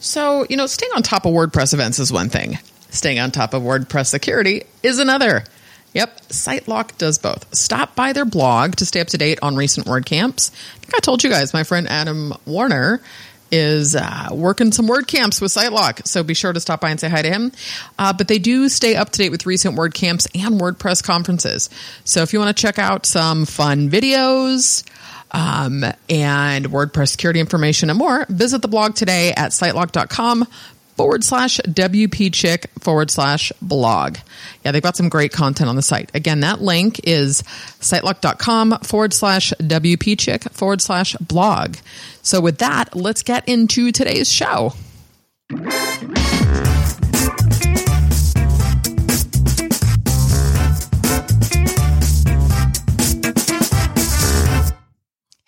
So, you know, staying on top of WordPress events is one thing, staying on top of WordPress security is another. Yep, SiteLock does both. Stop by their blog to stay up to date on recent WordCamps. I think I told you guys, my friend Adam Warner is uh, working some WordCamps with SiteLock, so be sure to stop by and say hi to him. Uh, but they do stay up to date with recent WordCamps and WordPress conferences. So if you want to check out some fun videos, um, and WordPress security information and more, visit the blog today at sitelock.com forward slash WPChick forward slash blog. Yeah, they've got some great content on the site. Again, that link is sitelock.com forward slash WPChick forward slash blog. So with that, let's get into today's show.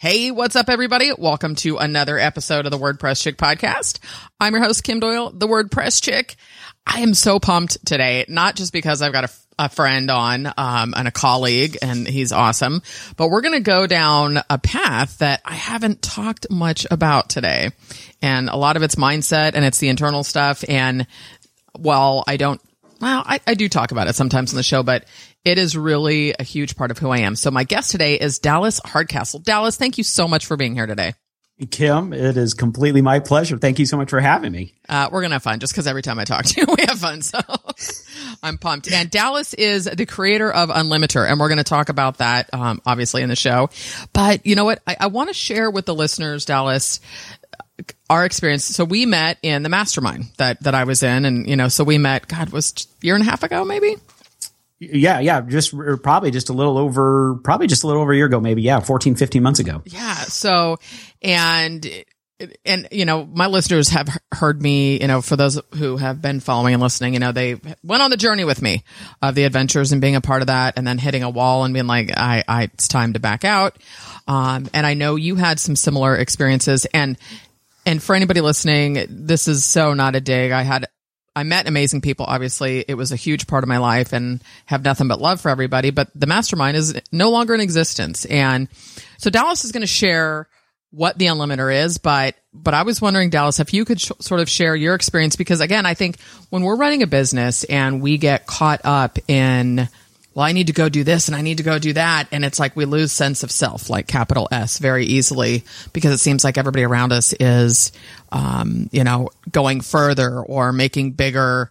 Hey, what's up, everybody? Welcome to another episode of the WordPress Chick podcast. I'm your host, Kim Doyle, the WordPress Chick. I am so pumped today, not just because I've got a, a friend on um, and a colleague, and he's awesome, but we're going to go down a path that I haven't talked much about today. And a lot of it's mindset and it's the internal stuff. And while I don't well, I, I do talk about it sometimes on the show, but it is really a huge part of who I am. So my guest today is Dallas Hardcastle. Dallas, thank you so much for being here today. Kim, it is completely my pleasure. Thank you so much for having me. Uh, we're going to have fun just because every time I talk to you, we have fun. So I'm pumped. And Dallas is the creator of Unlimiter, and we're going to talk about that, um, obviously, in the show. But you know what? I, I want to share with the listeners, Dallas, our experience. So we met in the mastermind that, that I was in. And, you know, so we met, God, was a year and a half ago, maybe? Yeah, yeah, just probably just a little over, probably just a little over a year ago, maybe. Yeah, 14, 15 months ago. Yeah. So, and, and, you know, my listeners have heard me, you know, for those who have been following and listening, you know, they went on the journey with me of the adventures and being a part of that and then hitting a wall and being like, I, I, it's time to back out. Um, and I know you had some similar experiences and, and for anybody listening, this is so not a dig. I had I met amazing people. Obviously, it was a huge part of my life and have nothing but love for everybody. But the mastermind is no longer in existence. And so Dallas is going to share what the unlimiter is. But, but I was wondering, Dallas, if you could sh- sort of share your experience, because again, I think when we're running a business and we get caught up in well, I need to go do this and I need to go do that. And it's like we lose sense of self, like capital S, very easily because it seems like everybody around us is, um, you know, going further or making bigger,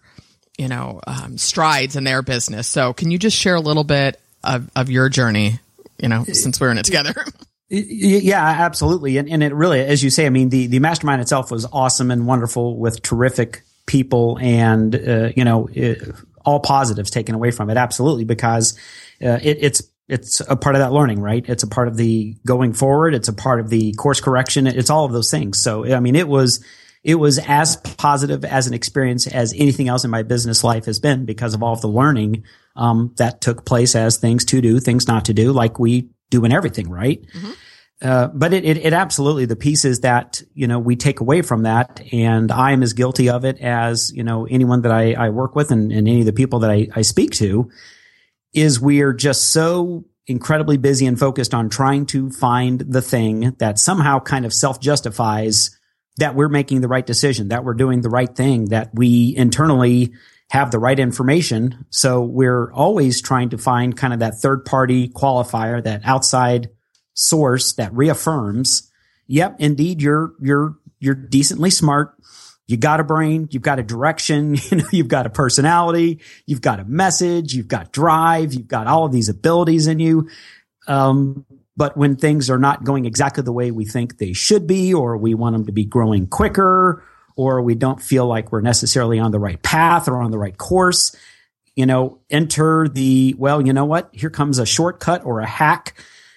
you know, um, strides in their business. So can you just share a little bit of, of your journey, you know, since we're in it together? Yeah, absolutely. And, and it really, as you say, I mean, the, the mastermind itself was awesome and wonderful with terrific people and, uh, you know, it, all positives taken away from it. Absolutely. Because, uh, it, it's, it's a part of that learning, right? It's a part of the going forward. It's a part of the course correction. It's all of those things. So, I mean, it was, it was as positive as an experience as anything else in my business life has been because of all of the learning, um, that took place as things to do, things not to do, like we do in everything, right? Mm-hmm. Uh, but it, it, it, absolutely the pieces that you know we take away from that, and I am as guilty of it as you know anyone that I, I work with and, and, any of the people that I, I speak to, is we are just so incredibly busy and focused on trying to find the thing that somehow kind of self justifies that we're making the right decision, that we're doing the right thing, that we internally have the right information. So we're always trying to find kind of that third party qualifier, that outside source that reaffirms, yep, indeed, you're, you're, you're decently smart. You got a brain, you've got a direction, you know, you've got a personality, you've got a message, you've got drive, you've got all of these abilities in you. Um, but when things are not going exactly the way we think they should be, or we want them to be growing quicker, or we don't feel like we're necessarily on the right path or on the right course, you know, enter the, well, you know what? Here comes a shortcut or a hack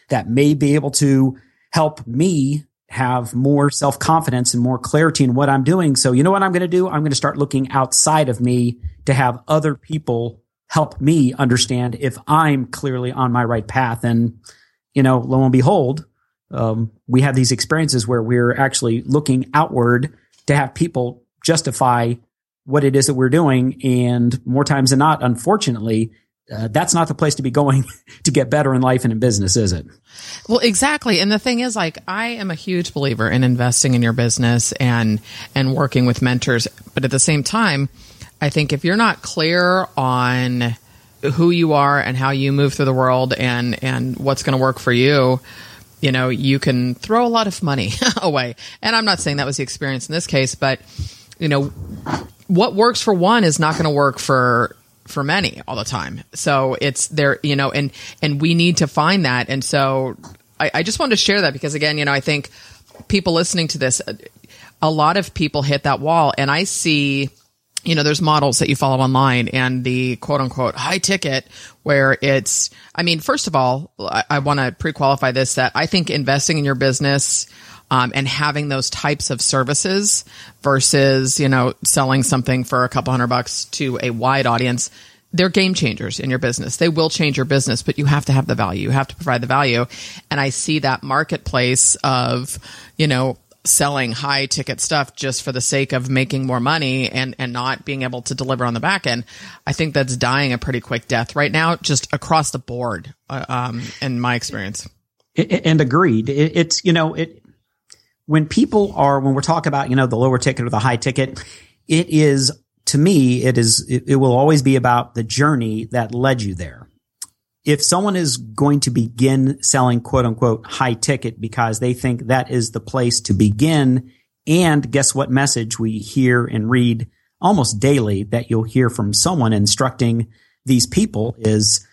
that may be able to help me have more self confidence and more clarity in what I'm doing. So, you know what I'm going to do? I'm going to start looking outside of me to have other people help me understand if I'm clearly on my right path. And, you know, lo and behold, um, we have these experiences where we're actually looking outward to have people justify what it is that we're doing. And more times than not, unfortunately, uh, that's not the place to be going to get better in life and in business, is it? Well, exactly. And the thing is, like, I am a huge believer in investing in your business and and working with mentors. But at the same time, I think if you're not clear on who you are and how you move through the world and and what's going to work for you, you know, you can throw a lot of money away. And I'm not saying that was the experience in this case, but you know, what works for one is not going to work for for many all the time. So it's there, you know, and and we need to find that. And so I, I just wanted to share that because again, you know, I think people listening to this, a lot of people hit that wall, and I see. You know, there's models that you follow online and the quote unquote high ticket where it's, I mean, first of all, I, I want to pre qualify this that I think investing in your business, um, and having those types of services versus you know selling something for a couple hundred bucks to a wide audience they're game changers in your business. They will change your business, but you have to have the value. You have to provide the value. And I see that marketplace of, you know, selling high ticket stuff just for the sake of making more money and, and not being able to deliver on the back end. I think that's dying a pretty quick death right now, just across the board, uh, um, in my experience. And agreed. It's, you know, it, when people are, when we're talking about, you know, the lower ticket or the high ticket, it is, to me, it is, it, it will always be about the journey that led you there. If someone is going to begin selling quote unquote high ticket because they think that is the place to begin, and guess what message we hear and read almost daily that you'll hear from someone instructing these people is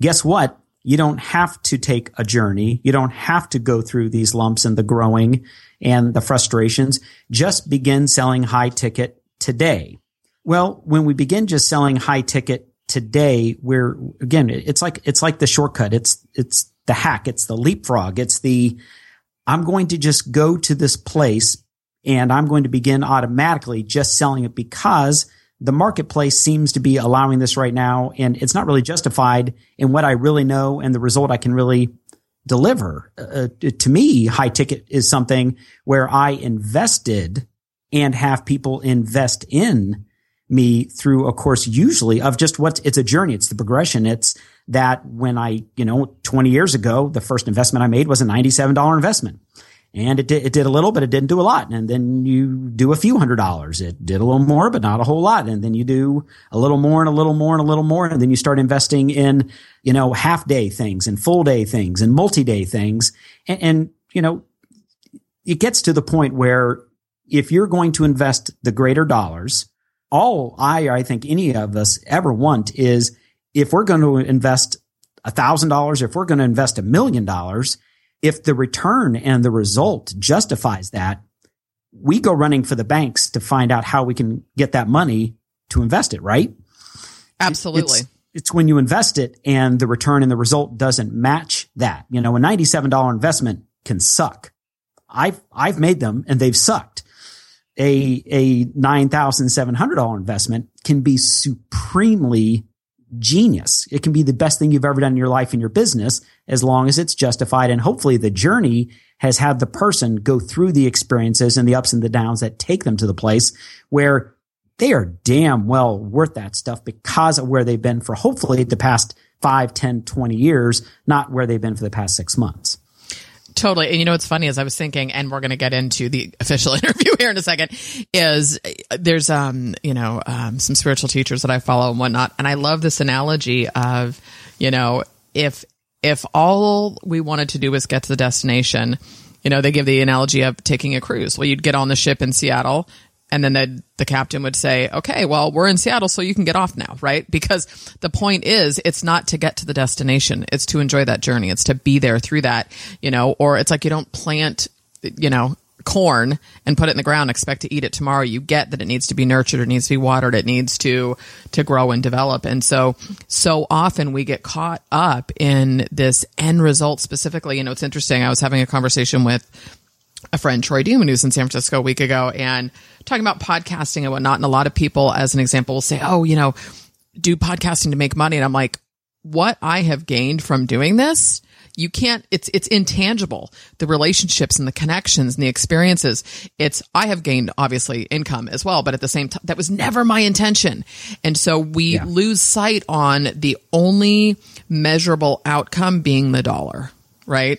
guess what? You don't have to take a journey. You don't have to go through these lumps and the growing and the frustrations. Just begin selling high ticket today. Well, when we begin just selling high ticket today, we're again, it's like, it's like the shortcut. It's, it's the hack. It's the leapfrog. It's the, I'm going to just go to this place and I'm going to begin automatically just selling it because the marketplace seems to be allowing this right now. And it's not really justified in what I really know and the result I can really deliver. Uh, to me, high ticket is something where I invested and have people invest in me through a course usually of just what it's a journey. It's the progression. It's that when I, you know, 20 years ago, the first investment I made was a $97 investment and it did, it did a little, but it didn't do a lot. And then you do a few hundred dollars. It did a little more, but not a whole lot. And then you do a little more and a little more and a little more. And then you start investing in, you know, half day things and full day things and multi day things. And, and, you know, it gets to the point where if you're going to invest the greater dollars, all I, I think any of us ever want is if we're going to invest a thousand dollars, if we're going to invest a million dollars, if the return and the result justifies that, we go running for the banks to find out how we can get that money to invest it, right? Absolutely. It's, it's when you invest it and the return and the result doesn't match that. You know, a $97 investment can suck. I've, I've made them and they've sucked. A, a $9,700 investment can be supremely genius. It can be the best thing you've ever done in your life in your business as long as it's justified. And hopefully the journey has had the person go through the experiences and the ups and the downs that take them to the place where they are damn well worth that stuff because of where they've been for hopefully the past 5, 10, 20 years, not where they've been for the past six months. Totally. And you know what's funny is I was thinking, and we're going to get into the official interview here in a second, is there's, um, you know, um, some spiritual teachers that I follow and whatnot. And I love this analogy of, you know, if, if all we wanted to do was get to the destination, you know, they give the analogy of taking a cruise. Well, you'd get on the ship in Seattle and then the, captain would say, okay, well, we're in Seattle, so you can get off now, right? Because the point is, it's not to get to the destination. It's to enjoy that journey. It's to be there through that, you know, or it's like you don't plant, you know, corn and put it in the ground, expect to eat it tomorrow. You get that it needs to be nurtured, it needs to be watered, it needs to, to grow and develop. And so, so often we get caught up in this end result specifically. You know, it's interesting. I was having a conversation with a friend, Troy Demon, who's in San Francisco a week ago, and talking about podcasting and whatnot. And a lot of people, as an example, will say, "Oh, you know, do podcasting to make money." And I'm like, "What I have gained from doing this." You can't, it's, it's intangible. The relationships and the connections and the experiences. It's, I have gained obviously income as well, but at the same time, that was never my intention. And so we yeah. lose sight on the only measurable outcome being the dollar, right?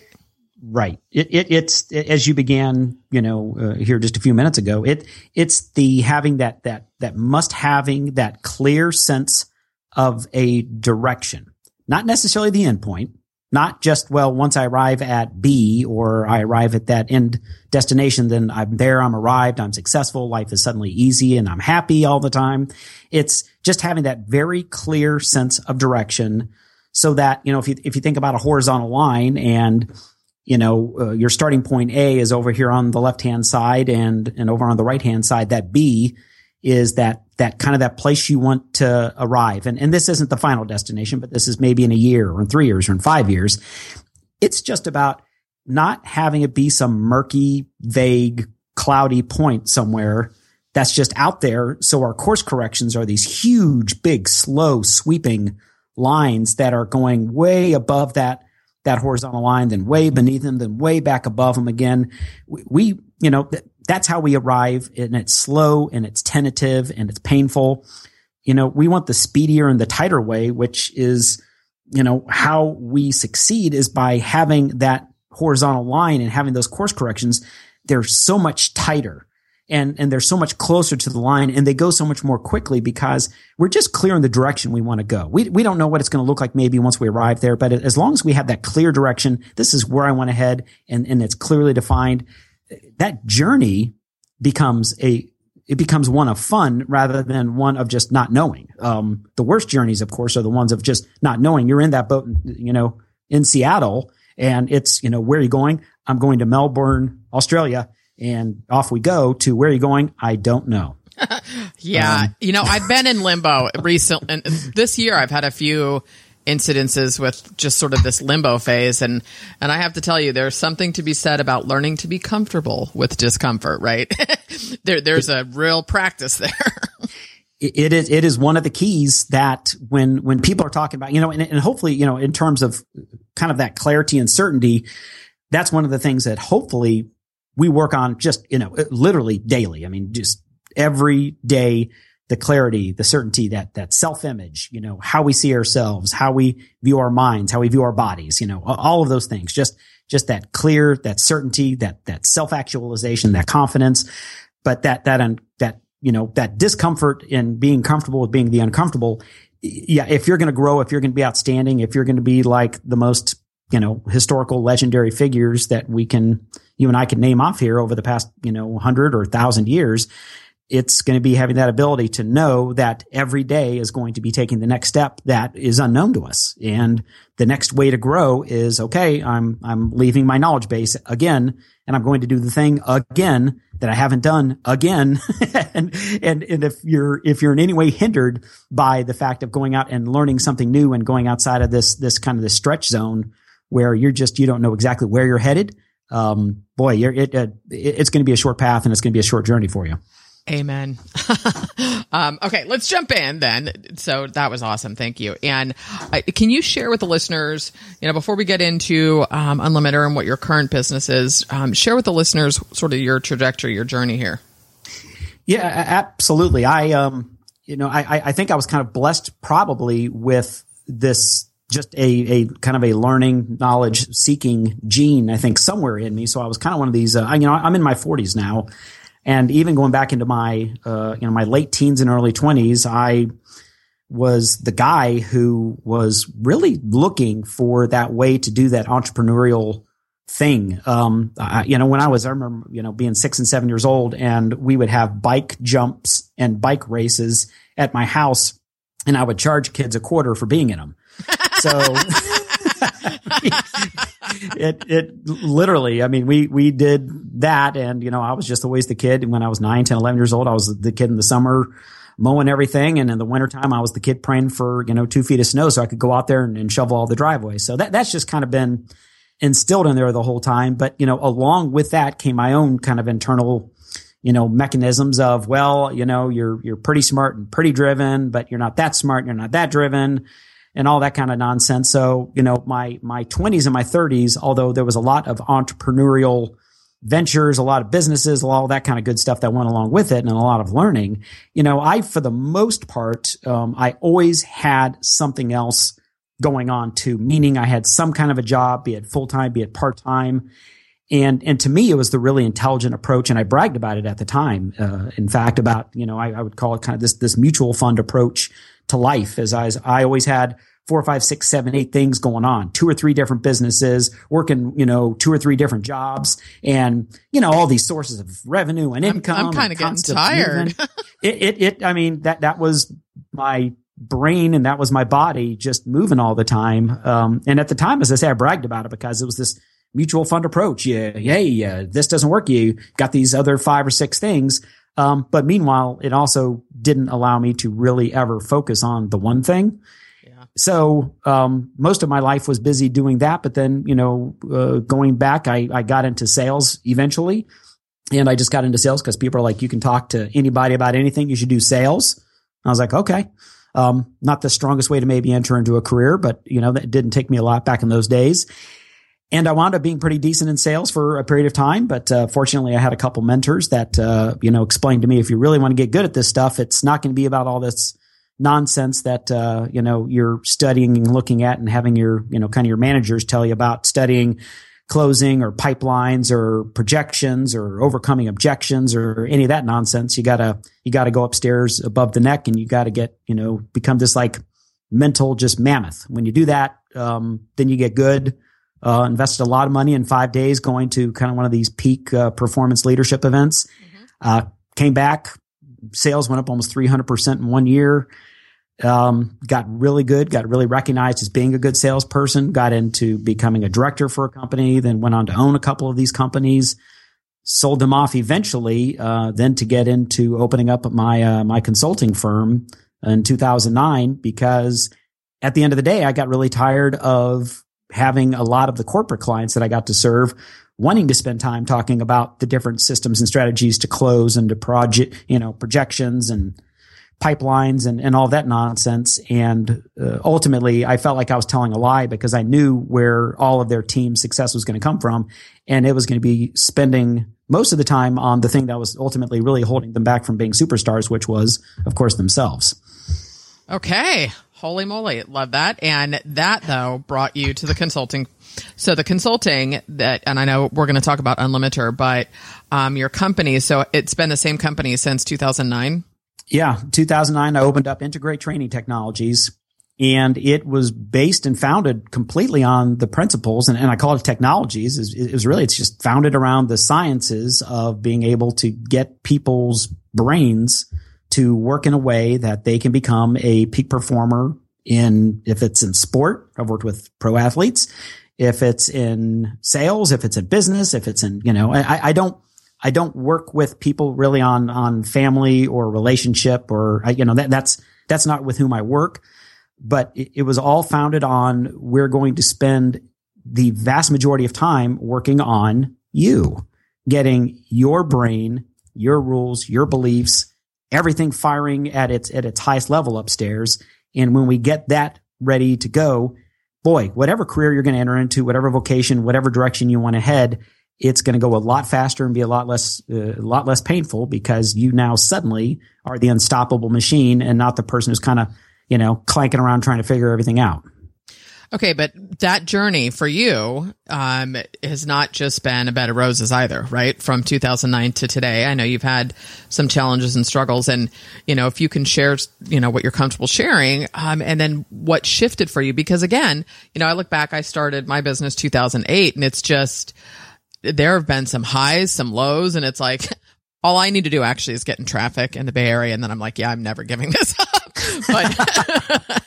Right. It, it it's it, as you began, you know, uh, here just a few minutes ago. It it's the having that that that must having that clear sense of a direction, not necessarily the end point, not just well once I arrive at B or I arrive at that end destination, then I'm there, I'm arrived, I'm successful, life is suddenly easy, and I'm happy all the time. It's just having that very clear sense of direction, so that you know if you if you think about a horizontal line and you know, uh, your starting point A is over here on the left hand side and, and over on the right hand side, that B is that, that kind of that place you want to arrive. And, and this isn't the final destination, but this is maybe in a year or in three years or in five years. It's just about not having it be some murky, vague, cloudy point somewhere that's just out there. So our course corrections are these huge, big, slow, sweeping lines that are going way above that that horizontal line, then way beneath them, then way back above them again. We, we you know, th- that's how we arrive and it's slow and it's tentative and it's painful. You know, we want the speedier and the tighter way, which is, you know, how we succeed is by having that horizontal line and having those course corrections. They're so much tighter and and they're so much closer to the line and they go so much more quickly because we're just clear in the direction we want to go. We we don't know what it's going to look like maybe once we arrive there, but as long as we have that clear direction, this is where I want to head and and it's clearly defined, that journey becomes a it becomes one of fun rather than one of just not knowing. Um, the worst journeys, of course, are the ones of just not knowing. You're in that boat, you know, in Seattle, and it's you know where are you going? I'm going to Melbourne, Australia and off we go to where are you going? I don't know. yeah. Um, you know, I've been in limbo recently. And this year I've had a few incidences with just sort of this limbo phase. And, and I have to tell you, there's something to be said about learning to be comfortable with discomfort, right? there, there's a real practice there. it is it is one of the keys that when when people are talking about you know and, and, hopefully you know in terms of kind of that clarity and certainty that's one of the things that hopefully we work on just, you know, literally daily. I mean, just every day, the clarity, the certainty, that, that self image, you know, how we see ourselves, how we view our minds, how we view our bodies, you know, all of those things, just, just that clear, that certainty, that, that self actualization, that confidence, but that, that, that, you know, that discomfort in being comfortable with being the uncomfortable. Yeah. If you're going to grow, if you're going to be outstanding, if you're going to be like the most, you know, historical legendary figures that we can, you and I can name off here over the past, you know, hundred or thousand years, it's going to be having that ability to know that every day is going to be taking the next step that is unknown to us. And the next way to grow is, okay, I'm, I'm leaving my knowledge base again, and I'm going to do the thing again that I haven't done again. and, and, and if you're, if you're in any way hindered by the fact of going out and learning something new and going outside of this, this kind of this stretch zone where you're just, you don't know exactly where you're headed, um, boy, it, it, it's going to be a short path and it's going to be a short journey for you. Amen. um, okay, let's jump in then. So that was awesome. Thank you. And uh, can you share with the listeners, you know, before we get into um, Unlimiter and what your current business is, um, share with the listeners sort of your trajectory, your journey here. Yeah, absolutely. I, um, you know, I, I think I was kind of blessed probably with this just a, a kind of a learning, knowledge seeking gene, I think somewhere in me. So I was kind of one of these, uh, you know, I'm in my forties now. And even going back into my, uh, you know, my late teens and early twenties, I was the guy who was really looking for that way to do that entrepreneurial thing. Um, I, you know, when I was, I remember, you know, being six and seven years old and we would have bike jumps and bike races at my house and I would charge kids a quarter for being in them. So it it literally, I mean, we we did that, and you know, I was just always the kid. And when I was 9, 10, 11 years old, I was the kid in the summer mowing everything, and in the wintertime, I was the kid praying for you know two feet of snow so I could go out there and, and shovel all the driveways. So that that's just kind of been instilled in there the whole time. But, you know, along with that came my own kind of internal, you know, mechanisms of, well, you know, you're, you're pretty smart and pretty driven, but you're not that smart and you're not that driven and all that kind of nonsense. So, you know, my, my twenties and my thirties, although there was a lot of entrepreneurial ventures, a lot of businesses, all that kind of good stuff that went along with it and a lot of learning, you know, I, for the most part, um, I always had something else going on too, meaning I had some kind of a job, be it full time, be it part time. And, and to me, it was the really intelligent approach. And I bragged about it at the time. Uh, in fact, about, you know, I, I would call it kind of this, this mutual fund approach to life as I, I always had four, five, six, seven, eight things going on, two or three different businesses, working, you know, two or three different jobs and, you know, all these sources of revenue and income. I'm, I'm kind of getting tired. it, it, it, I mean, that, that was my brain and that was my body just moving all the time. Um, and at the time, as I say, I bragged about it because it was this mutual fund approach. Yeah. Hey, uh, this doesn't work. You got these other five or six things. Um, but meanwhile, it also didn't allow me to really ever focus on the one thing. Yeah. So, um, most of my life was busy doing that. But then, you know, uh, going back, I, I got into sales eventually and I just got into sales because people are like, you can talk to anybody about anything. You should do sales. I was like, okay. Um, not the strongest way to maybe enter into a career, but you know, that didn't take me a lot back in those days. And I wound up being pretty decent in sales for a period of time. But uh, fortunately, I had a couple mentors that, uh, you know, explained to me if you really want to get good at this stuff, it's not going to be about all this nonsense that, uh, you know, you're studying and looking at and having your, you know, kind of your managers tell you about studying closing or pipelines or projections or overcoming objections or any of that nonsense. You gotta, you gotta go upstairs above the neck and you gotta get, you know, become this like mental just mammoth. When you do that, um, then you get good. Uh, invested a lot of money in five days going to kind of one of these peak uh, performance leadership events. Mm-hmm. Uh, came back, sales went up almost 300% in one year. Um, got really good, got really recognized as being a good salesperson, got into becoming a director for a company, then went on to own a couple of these companies, sold them off eventually, uh, then to get into opening up my, uh, my consulting firm in 2009 because at the end of the day, I got really tired of having a lot of the corporate clients that I got to serve wanting to spend time talking about the different systems and strategies to close and to project, you know, projections and pipelines and, and all that nonsense. And uh, ultimately, I felt like I was telling a lie because I knew where all of their team success was going to come from. And it was going to be spending most of the time on the thing that was ultimately really holding them back from being superstars, which was, of course, themselves. Okay. Holy moly. Love that. And that, though, brought you to the consulting so the consulting that, and I know we're going to talk about Unlimiter, but um, your company, so it's been the same company since 2009? Yeah, 2009, I opened up Integrate Training Technologies and it was based and founded completely on the principles and, and I call it technologies is it was really it's just founded around the sciences of being able to get people's brains to work in a way that they can become a peak performer in if it's in sport i've worked with pro athletes. If it's in sales, if it's in business, if it's in, you know, I, I don't, I don't work with people really on, on family or relationship or, you know, that, that's, that's not with whom I work, but it, it was all founded on we're going to spend the vast majority of time working on you, getting your brain, your rules, your beliefs, everything firing at its, at its highest level upstairs. And when we get that ready to go, boy, whatever career you're going to enter into, whatever vocation, whatever direction you want to head, it's going to go a lot faster and be a lot less, uh, a lot less painful because you now suddenly are the unstoppable machine and not the person who's kind of, you know, clanking around trying to figure everything out. Okay, but that journey for you um, has not just been a bed of roses either, right? From 2009 to today, I know you've had some challenges and struggles, and you know if you can share, you know what you're comfortable sharing, um, and then what shifted for you, because again, you know I look back, I started my business 2008, and it's just there have been some highs, some lows, and it's like all I need to do actually is get in traffic in the Bay Area. And then I'm like, yeah, I'm never giving this up. But,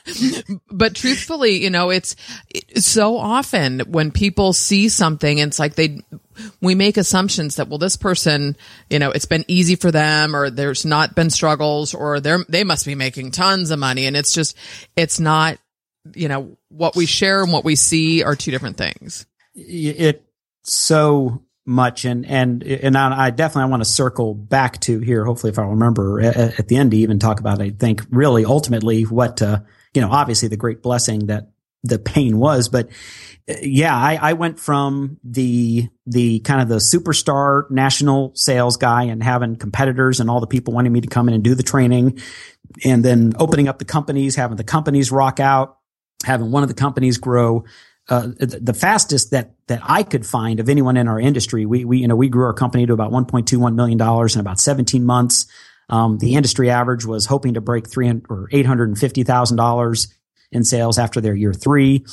but truthfully, you know, it's, it's so often when people see something, it's like they, we make assumptions that, well, this person, you know, it's been easy for them or there's not been struggles or they're, they must be making tons of money. And it's just, it's not, you know, what we share and what we see are two different things. it so much. And and and I definitely I want to circle back to here hopefully if I remember at, at the end to even talk about I think really ultimately what uh, you know obviously the great blessing that the pain was. But uh, yeah I, I went from the the kind of the superstar national sales guy and having competitors and all the people wanting me to come in and do the training and then opening up the companies having the companies rock out having one of the companies grow uh, the fastest that that I could find of anyone in our industry. We we you know we grew our company to about 1.21 million dollars in about 17 months. Um, the industry average was hoping to break 300 or 850 thousand dollars in sales after their year three.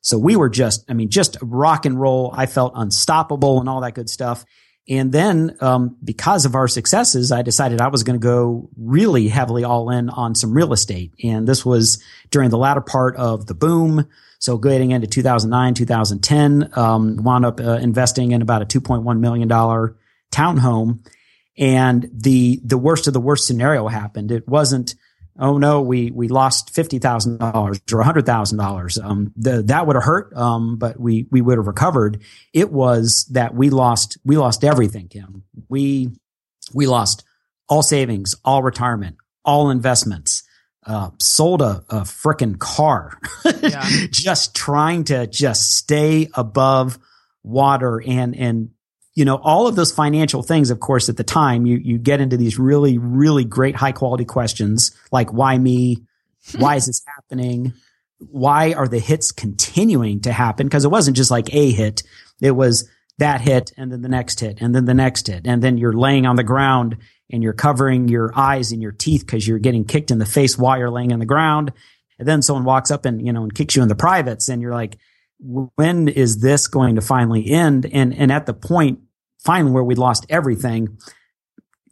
So we were just, I mean, just rock and roll. I felt unstoppable and all that good stuff. And then, um, because of our successes, I decided I was going to go really heavily all in on some real estate. And this was during the latter part of the boom. So getting into 2009, 2010, um, wound up uh, investing in about a $2.1 million townhome. And the, the worst of the worst scenario happened. It wasn't, oh no, we, we lost $50,000 or $100,000. Um, the, that would have hurt. Um, but we, we would have recovered. It was that we lost, we lost everything, Kim. We, we lost all savings, all retirement, all investments uh, sold a, a freaking car, yeah. just trying to just stay above water and, and, you know, all of those financial things, of course, at the time you, you get into these really, really great high quality questions like why me? Why is this happening? Why are the hits continuing to happen? Cause it wasn't just like a hit. It was that hit and then the next hit and then the next hit. And then you're laying on the ground and you're covering your eyes and your teeth because you're getting kicked in the face while you're laying on the ground. And then someone walks up and, you know, and kicks you in the privates and you're like, when is this going to finally end? And, and at the point finally where we lost everything,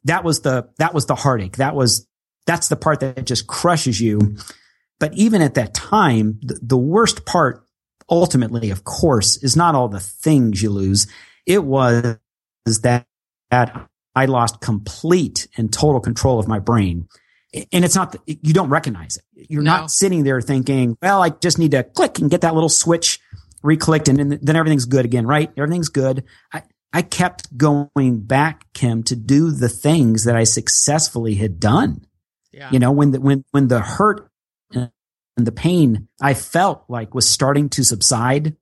that was the, that was the heartache. That was, that's the part that just crushes you. But even at that time, the, the worst part ultimately, of course, is not all the things you lose. It was that, that I lost complete and total control of my brain. And it's not, you don't recognize it. You're no. not sitting there thinking, well, I just need to click and get that little switch reclicked and then everything's good again, right? Everything's good. I, I kept going back, Kim, to do the things that I successfully had done. Yeah. You know, when the, when, when the hurt and the pain I felt like was starting to subside,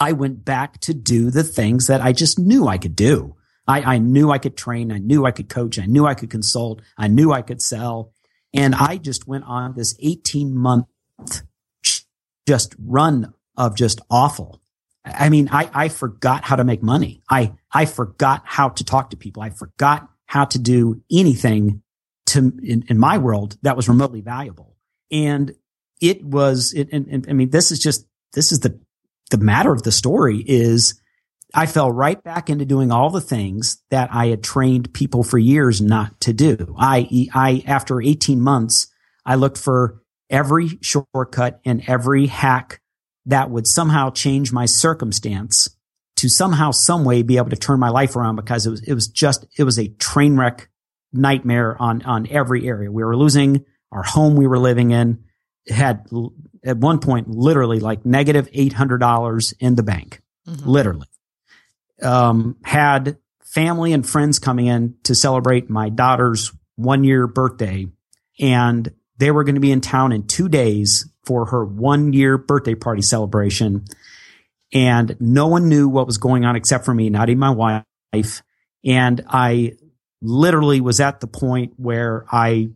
I went back to do the things that I just knew I could do. I, I knew I could train. I knew I could coach. I knew I could consult. I knew I could sell. And I just went on this 18 month just run of just awful. I mean, I, I forgot how to make money. I, I forgot how to talk to people. I forgot how to do anything to, in, in my world that was remotely valuable. And it was, it, and, and I mean, this is just, this is the, the matter of the story is I fell right back into doing all the things that I had trained people for years not to do. I, I, after 18 months, I looked for every shortcut and every hack that would somehow change my circumstance to somehow, some way be able to turn my life around because it was, it was just, it was a train wreck nightmare on, on every area. We were losing our home we were living in. It had at one point literally like negative $800 in the bank, mm-hmm. literally um, had family and friends coming in to celebrate my daughter's one year birthday. And they were going to be in town in two days for her one year birthday party celebration. And no one knew what was going on except for me, not even my wife. And I literally was at the point where I,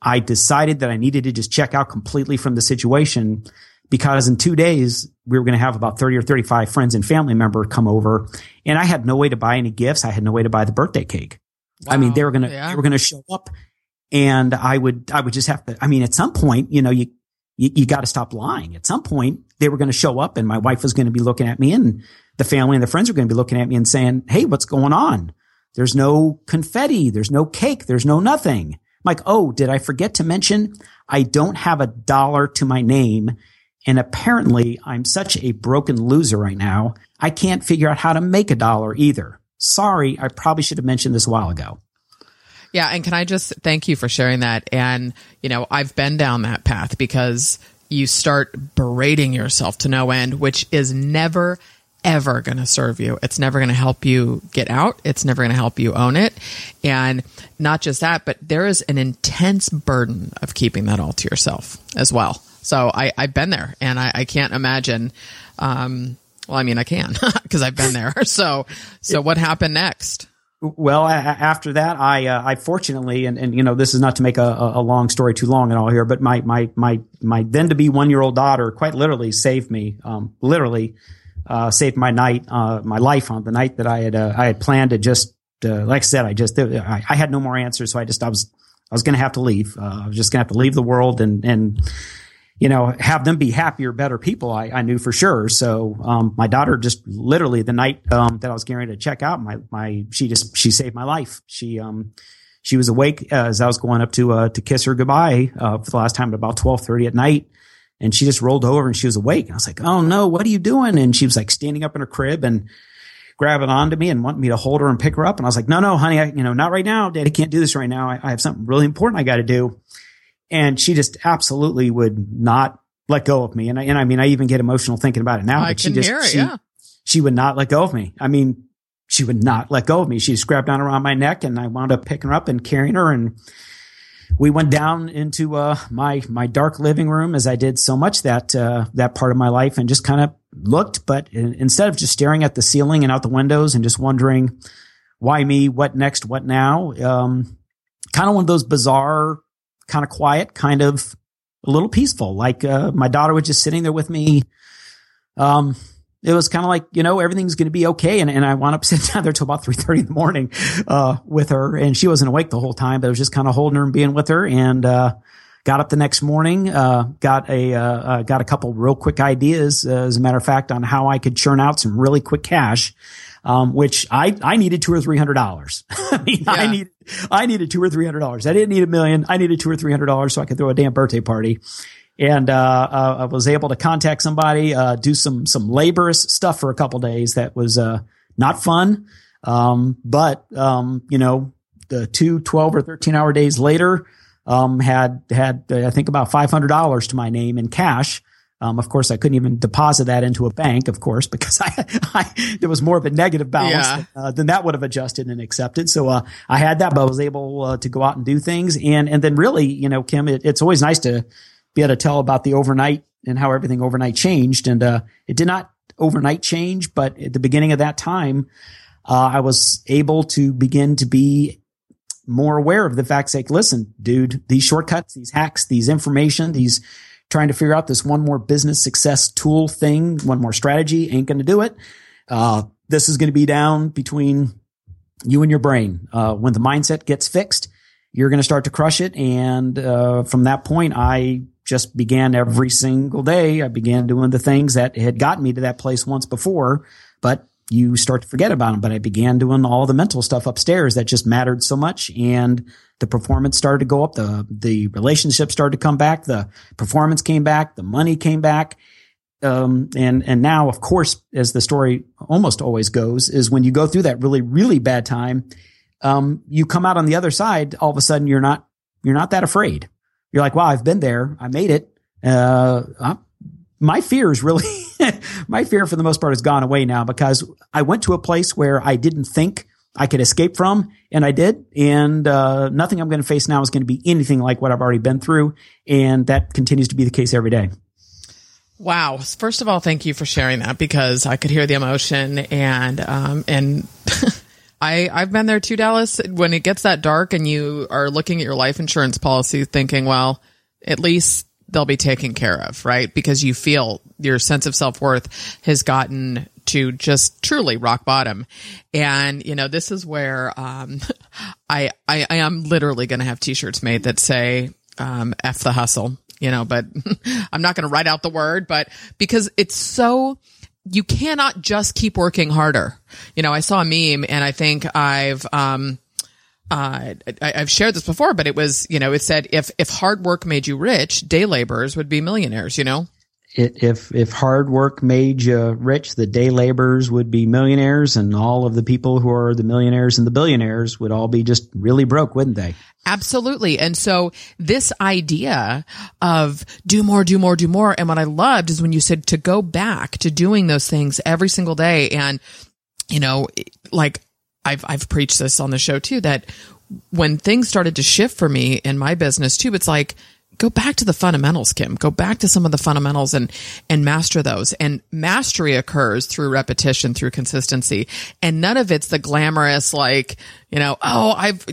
I decided that I needed to just check out completely from the situation because in two days we were going to have about 30 or 35 friends and family member come over and I had no way to buy any gifts. I had no way to buy the birthday cake. Wow. I mean, they were going to, yeah. they were going to show up and I would, I would just have to, I mean, at some point, you know, you, you, you got to stop lying. At some point they were going to show up and my wife was going to be looking at me and the family and the friends were going to be looking at me and saying, Hey, what's going on? There's no confetti. There's no cake. There's no nothing. I'm like, Oh, did I forget to mention I don't have a dollar to my name and apparently I'm such a broken loser right now. I can't figure out how to make a dollar either. Sorry. I probably should have mentioned this a while ago. Yeah. And can I just thank you for sharing that? And, you know, I've been down that path because you start berating yourself to no end, which is never, ever going to serve you. It's never going to help you get out. It's never going to help you own it. And not just that, but there is an intense burden of keeping that all to yourself as well. So I, I've been there and I, I can't imagine, um, well, I mean, I can because I've been there. So, so what happened next? Well, after that, I, uh, I fortunately, and, and, you know, this is not to make a, a long story too long and all here, but my, my, my, my then to be one year old daughter quite literally saved me, um, literally, uh, saved my night, uh, my life on the night that I had, uh, I had planned to just, uh, like I said, I just, I, I had no more answers. So I just, I was, I was going to have to leave. Uh, I was just going to have to leave the world and, and, you know, have them be happier, better people. I, I knew for sure. So, um, my daughter just literally the night, um, that I was getting ready to check out, my, my, she just, she saved my life. She, um, she was awake as I was going up to, uh, to kiss her goodbye, uh, for the last time at about 1230 at night. And she just rolled over and she was awake. And I was like, Oh no, what are you doing? And she was like standing up in her crib and grabbing onto me and wanting me to hold her and pick her up. And I was like, no, no, honey, I, you know, not right now. Daddy can't do this right now. I, I have something really important I got to do and she just absolutely would not let go of me. And I, and I mean, I even get emotional thinking about it now. I but she just, hear it, she, yeah. she would not let go of me. I mean, she would not let go of me. She just grabbed down around my neck and I wound up picking her up and carrying her. And we went down into, uh, my, my dark living room as I did so much that, uh, that part of my life and just kind of looked, but in, instead of just staring at the ceiling and out the windows and just wondering why me, what next, what now, um, kind of one of those bizarre kind of quiet, kind of a little peaceful. Like uh, my daughter was just sitting there with me. Um, it was kind of like you know everything's going to be okay, and and I wound up sitting down there till about three thirty in the morning uh, with her, and she wasn't awake the whole time, but I was just kind of holding her and being with her, and uh, got up the next morning, uh, got a uh, uh, got a couple real quick ideas, uh, as a matter of fact, on how I could churn out some really quick cash um, which I, I needed two or three hundred dollars. I mean, Yeah. I needed, I needed two or three hundred dollars. I didn't need a million. I needed two or three hundred dollars so I could throw a damn birthday party. And, uh, uh, I was able to contact somebody, uh, do some, some laborious stuff for a couple days that was, uh, not fun. Um, but, um, you know, the two 12 or 13 hour days later, um, had, had, uh, I think about $500 to my name in cash. Um, of course, I couldn't even deposit that into a bank, of course, because I, I there was more of a negative balance Yeah. uh, then that would have adjusted and accepted. So, uh, I had that, but I was able uh, to go out and do things. And, and then really, you know, Kim, it, it's always nice to be able to tell about the overnight and how everything overnight changed. And, uh, it did not overnight change, but at the beginning of that time, uh, I was able to begin to be more aware of the fact, like, listen, dude, these shortcuts, these hacks, these information, these trying to figure out this one more business success tool thing, one more strategy ain't going to do it. Uh, this is going to be down between you and your brain. Uh, when the mindset gets fixed, you're going to start to crush it. And, uh, from that point, I just began every single day. I began doing the things that had gotten me to that place once before, but you start to forget about them. But I began doing all the mental stuff upstairs that just mattered so much. And the performance started to go up. The, the relationship started to come back. The performance came back. The money came back. Um, and, and now, of course, as the story almost always goes, is when you go through that really, really bad time, um, you come out on the other side, all of a sudden you're not, you're not that afraid. You're like, wow, I've been there. I made it. Uh, my fear is really, my fear for the most part has gone away now because I went to a place where I didn't think I could escape from and I did. And, uh, nothing I'm going to face now is going to be anything like what I've already been through. And that continues to be the case every day. Wow. First of all, thank you for sharing that because I could hear the emotion and, um, and I, I've been there too, Dallas. When it gets that dark and you are looking at your life insurance policy thinking, well, at least they'll be taken care of, right? Because you feel your sense of self worth has gotten to just truly rock bottom. And, you know, this is where, um, I, I, I am literally going to have t-shirts made that say, um, F the hustle, you know, but I'm not going to write out the word, but because it's so, you cannot just keep working harder. You know, I saw a meme and I think I've, um, uh, I, I've shared this before, but it was, you know, it said if, if hard work made you rich, day laborers would be millionaires, you know? it, if if hard work made you rich, the day laborers would be millionaires, and all of the people who are the millionaires and the billionaires would all be just really broke, wouldn't they? Absolutely. And so this idea of do more, do more, do more. And what I loved is when you said to go back to doing those things every single day. And, you know, like I've, I've preached this on the show too, that when things started to shift for me in my business too, it's like, go back to the fundamentals, Kim. Go back to some of the fundamentals and and master those. And mastery occurs through repetition, through consistency. And none of it's the glamorous like, you know, oh, I've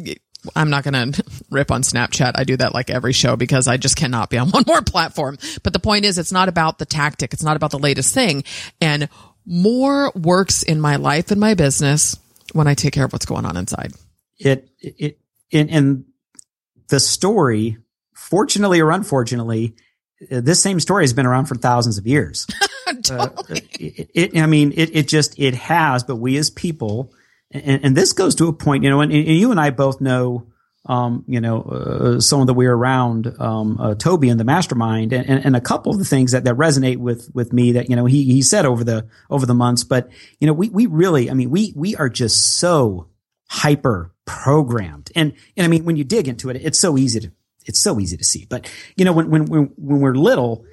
I'm not going to rip on Snapchat. I do that like every show because I just cannot be on one more platform. But the point is it's not about the tactic. It's not about the latest thing. And more works in my life and my business when I take care of what's going on inside. It, it, in, in the story fortunately or unfortunately, uh, this same story has been around for thousands of years. totally. uh, it, it, I mean, it, it just, it has, but we as people, and, and this goes to a point, you know, and, and you and I both know, um, you know, uh, someone that we're around, um, uh, Toby and the mastermind and, and, and, a couple of the things that, that resonate with, with me that, you know, he, he said over the, over the months, but, you know, we, we really, I mean, we, we are just so hyper programmed. And, and I mean, when you dig into it, it's so easy to, it's so easy to see. But you know, when when when, when we're little,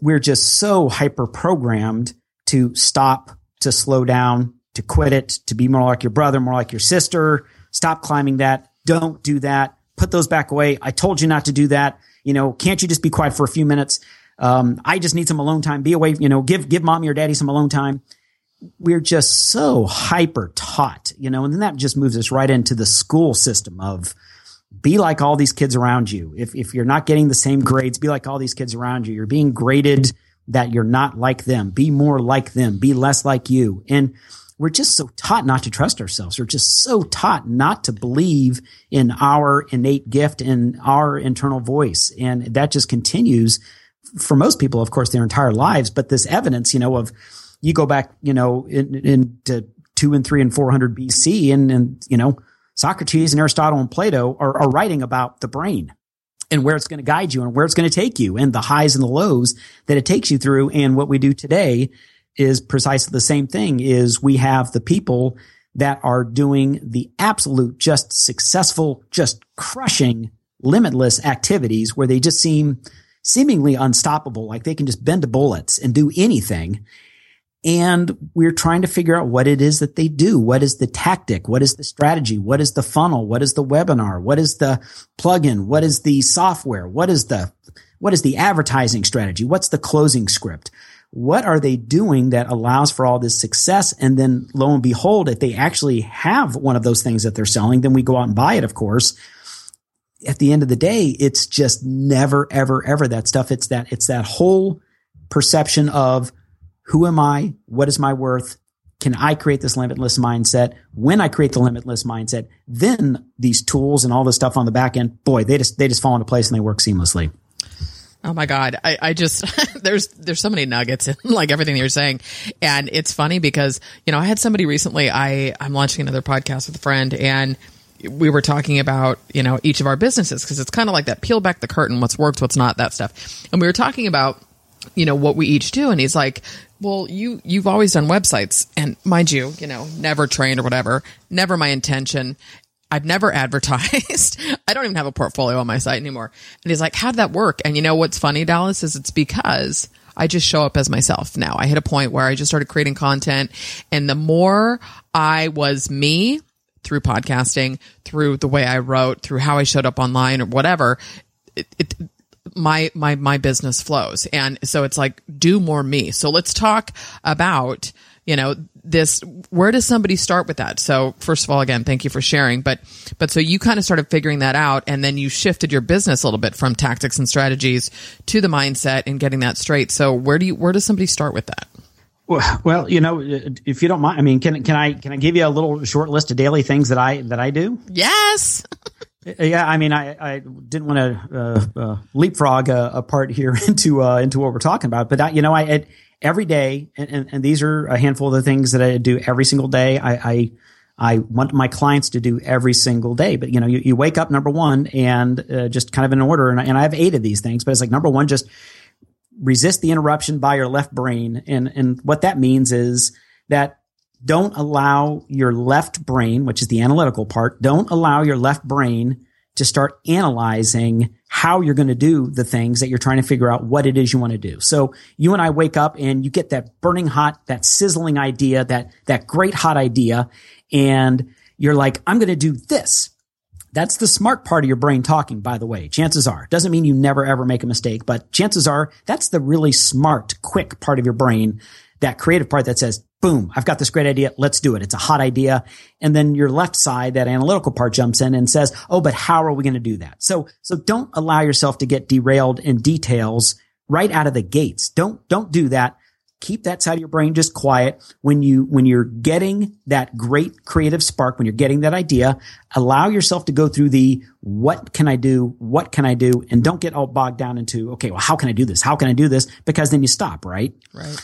we're just so hyper programmed to stop, to slow down, to quit it, to be more like your brother, more like your sister. Stop climbing that. Don't do that. Put those back away. I told you not to do that. You know, can't you just be quiet for a few minutes? Um, I just need some alone time. Be away. You know, give give mommy or daddy some alone time. We're just so hyper taught, you know, and then that just moves us right into the school system of be like all these kids around you. If, if you're not getting the same grades, be like all these kids around you. You're being graded that you're not like them. Be more like them. Be less like you. And we're just so taught not to trust ourselves. We're just so taught not to believe in our innate gift and our internal voice. And that just continues for most people, of course, their entire lives. But this evidence, you know, of you go back, you know, into in two and three and 400 BC and, and, you know, Socrates and Aristotle and Plato are, are writing about the brain and where it's going to guide you and where it's going to take you and the highs and the lows that it takes you through. And what we do today is precisely the same thing is we have the people that are doing the absolute, just successful, just crushing, limitless activities where they just seem seemingly unstoppable. Like they can just bend to bullets and do anything. And we're trying to figure out what it is that they do. What is the tactic? What is the strategy? What is the funnel? What is the webinar? What is the plugin? What is the software? What is the, what is the advertising strategy? What's the closing script? What are they doing that allows for all this success? And then lo and behold, if they actually have one of those things that they're selling, then we go out and buy it, of course. At the end of the day, it's just never, ever, ever that stuff. It's that, it's that whole perception of who am I? What is my worth? Can I create this limitless mindset? When I create the limitless mindset, then these tools and all this stuff on the back end, boy, they just, they just fall into place and they work seamlessly. Oh my God. I, I just, there's, there's so many nuggets in like everything you're saying. And it's funny because, you know, I had somebody recently, I, I'm launching another podcast with a friend and we were talking about, you know, each of our businesses because it's kind of like that peel back the curtain, what's worked, what's not, that stuff. And we were talking about, you know, what we each do. And he's like, well, you, you've always done websites and mind you, you know, never trained or whatever, never my intention. I've never advertised. I don't even have a portfolio on my site anymore. And he's like, how did that work? And you know what's funny, Dallas, is it's because I just show up as myself now. I hit a point where I just started creating content and the more I was me through podcasting, through the way I wrote, through how I showed up online or whatever, it, it my my my business flows and so it's like do more me so let's talk about you know this where does somebody start with that so first of all again thank you for sharing but but so you kind of started figuring that out and then you shifted your business a little bit from tactics and strategies to the mindset and getting that straight so where do you where does somebody start with that well, well, you know, if you don't mind, I mean, can can I can I give you a little short list of daily things that I that I do? Yes. Yeah, I mean, I, I didn't want to uh, uh, leapfrog a, a, part here into uh, into what we're talking about, but I, you know, I, I every day, and, and, and, these are a handful of the things that I do every single day. I, I, I want my clients to do every single day, but you know, you, you wake up number one and uh, just kind of in order, and, and I have eight of these things, but it's like number one, just resist the interruption by your left brain. And, and what that means is that don't allow your left brain, which is the analytical part, don't allow your left brain to start analyzing how you're going to do the things that you're trying to figure out what it is you want to do. So you and I wake up and you get that burning hot, that sizzling idea, that, that great hot idea. And you're like, I'm going to do this. That's the smart part of your brain talking, by the way. Chances are. Doesn't mean you never ever make a mistake, but chances are that's the really smart, quick part of your brain. That creative part that says, boom, I've got this great idea. Let's do it. It's a hot idea. And then your left side, that analytical part jumps in and says, Oh, but how are we going to do that? So, so don't allow yourself to get derailed in details right out of the gates. Don't, don't do that. Keep that side of your brain just quiet. When you, when you're getting that great creative spark, when you're getting that idea, allow yourself to go through the, what can I do? What can I do? And don't get all bogged down into, okay, well, how can I do this? How can I do this? Because then you stop, right? Right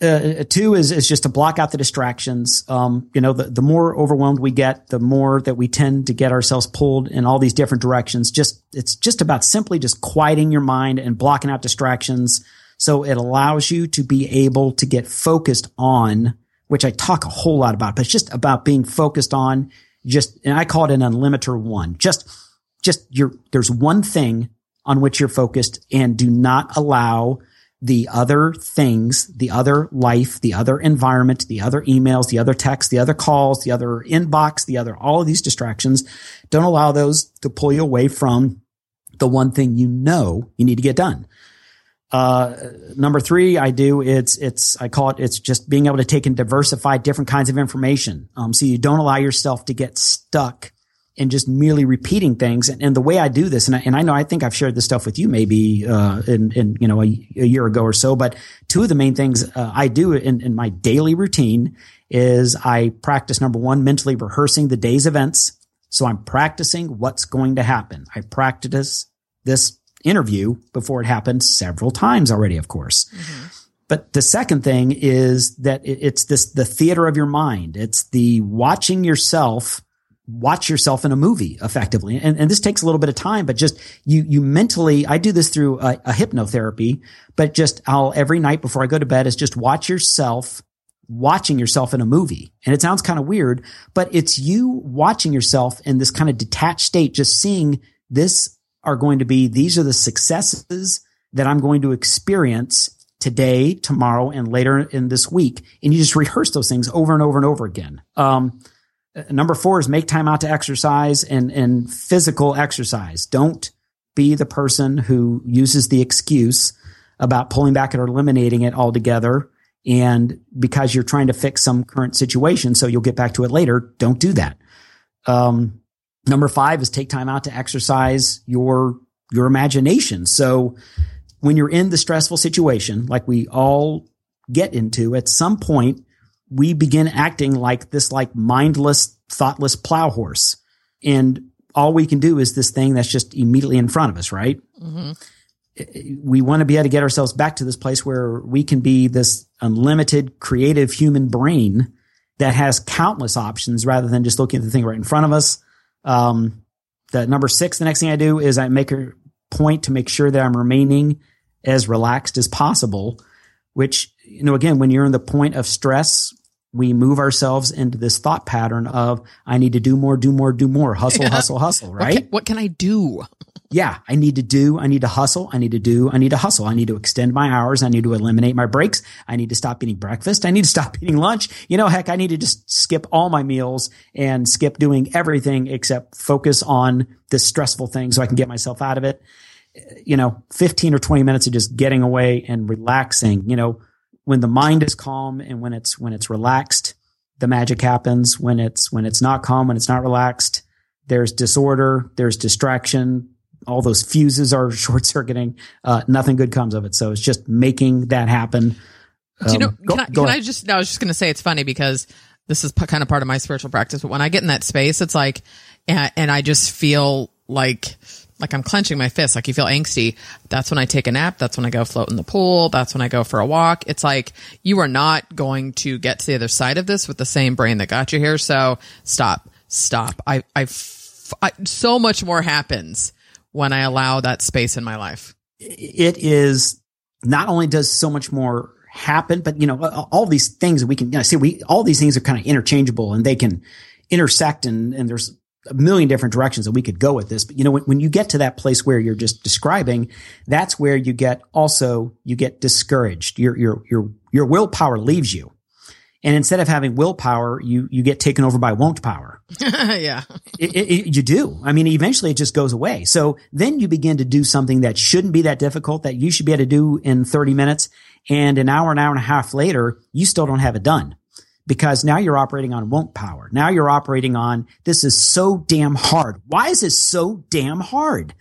uh, two is is just to block out the distractions. Um, you know, the the more overwhelmed we get, the more that we tend to get ourselves pulled in all these different directions. Just it's just about simply just quieting your mind and blocking out distractions, so it allows you to be able to get focused on, which I talk a whole lot about, but it's just about being focused on just, and I call it an unlimiter one. Just just your there's one thing on which you're focused, and do not allow the other things, the other life, the other environment, the other emails, the other texts, the other calls, the other inbox, the other, all of these distractions. Don't allow those to pull you away from the one thing you know you need to get done. Uh, number three, I do, it's, it's, I call it, it's just being able to take and diversify different kinds of information. Um, so you don't allow yourself to get stuck and just merely repeating things. And, and the way I do this, and I, and I know I think I've shared this stuff with you maybe uh, in, in you know a, a, year ago or so. But two of the main things uh, I do in, in my daily routine is I practice number one, mentally rehearsing the day's events. So I'm practicing what's going to happen. I practice this interview before it happened several times already, of course. Mm-hmm. But the second thing is that it's this, the theater of your mind. It's the watching yourself watch yourself in a movie effectively. And, and this takes a little bit of time, but just you, you mentally, I do this through a, a hypnotherapy, but just I'll every night before I go to bed is just watch yourself watching yourself in a movie. And it sounds kind of weird, but it's you watching yourself in this kind of detached state, just seeing this are going to be, these are the successes that I'm going to experience today, tomorrow, and later in this week. And you just rehearse those things over and over and over again. Um, number four is make time out to exercise and, and physical exercise. Don't be the person who uses the excuse about pulling back or eliminating it altogether. And because you're trying to fix some current situation, so you'll get back to it later, don't do that. Um, number five is take time out to exercise your, your imagination. So when you're in the stressful situation, like we all get into at some point, we begin acting like this like mindless, thoughtless plow horse. And all we can do is this thing that's just immediately in front of us, right? Mm-hmm. We want to be able to get ourselves back to this place where we can be this unlimited creative human brain that has countless options rather than just looking at the thing right in front of us. Um, the number six, the next thing I do is I make a point to make sure that I'm remaining as relaxed as possible, which, you know, again, when you're in the point of stress, we move ourselves into this thought pattern of I need to do more, do more, do more, hustle, yeah. hustle, hustle, right? What can, what can I do? yeah, I need to do, I need to hustle, I need to do, I need to hustle, I need to extend my hours, I need to eliminate my breaks, I need to stop eating breakfast, I need to stop eating lunch. You know, heck, I need to just skip all my meals and skip doing everything except focus on this stressful thing so I can get myself out of it. You know, 15 or 20 minutes of just getting away and relaxing, you know, when the mind is calm and when it's when it's relaxed, the magic happens. When it's when it's not calm, when it's not relaxed, there's disorder, there's distraction. All those fuses are short circuiting. Uh, nothing good comes of it. So it's just making that happen. Um, you know? Go, can, I, can I, just? I was just going to say it's funny because this is p- kind of part of my spiritual practice. But when I get in that space, it's like, and, and I just feel like like I'm clenching my fist, like you feel angsty. That's when I take a nap. That's when I go float in the pool. That's when I go for a walk. It's like you are not going to get to the other side of this with the same brain that got you here. So stop, stop. I, I, I so much more happens when I allow that space in my life. It is not only does so much more happen, but you know, all these things we can, you know, see, we, all these things are kind of interchangeable and they can intersect and, and there's a million different directions that we could go with this. But you know, when, when you get to that place where you're just describing, that's where you get also, you get discouraged. Your, your, your, your willpower leaves you. And instead of having willpower, you, you get taken over by won't power. yeah. It, it, it, you do. I mean, eventually it just goes away. So then you begin to do something that shouldn't be that difficult that you should be able to do in 30 minutes. And an hour, an hour and a half later, you still don't have it done because now you're operating on won't power. Now you're operating on this is so damn hard. Why is this so damn hard?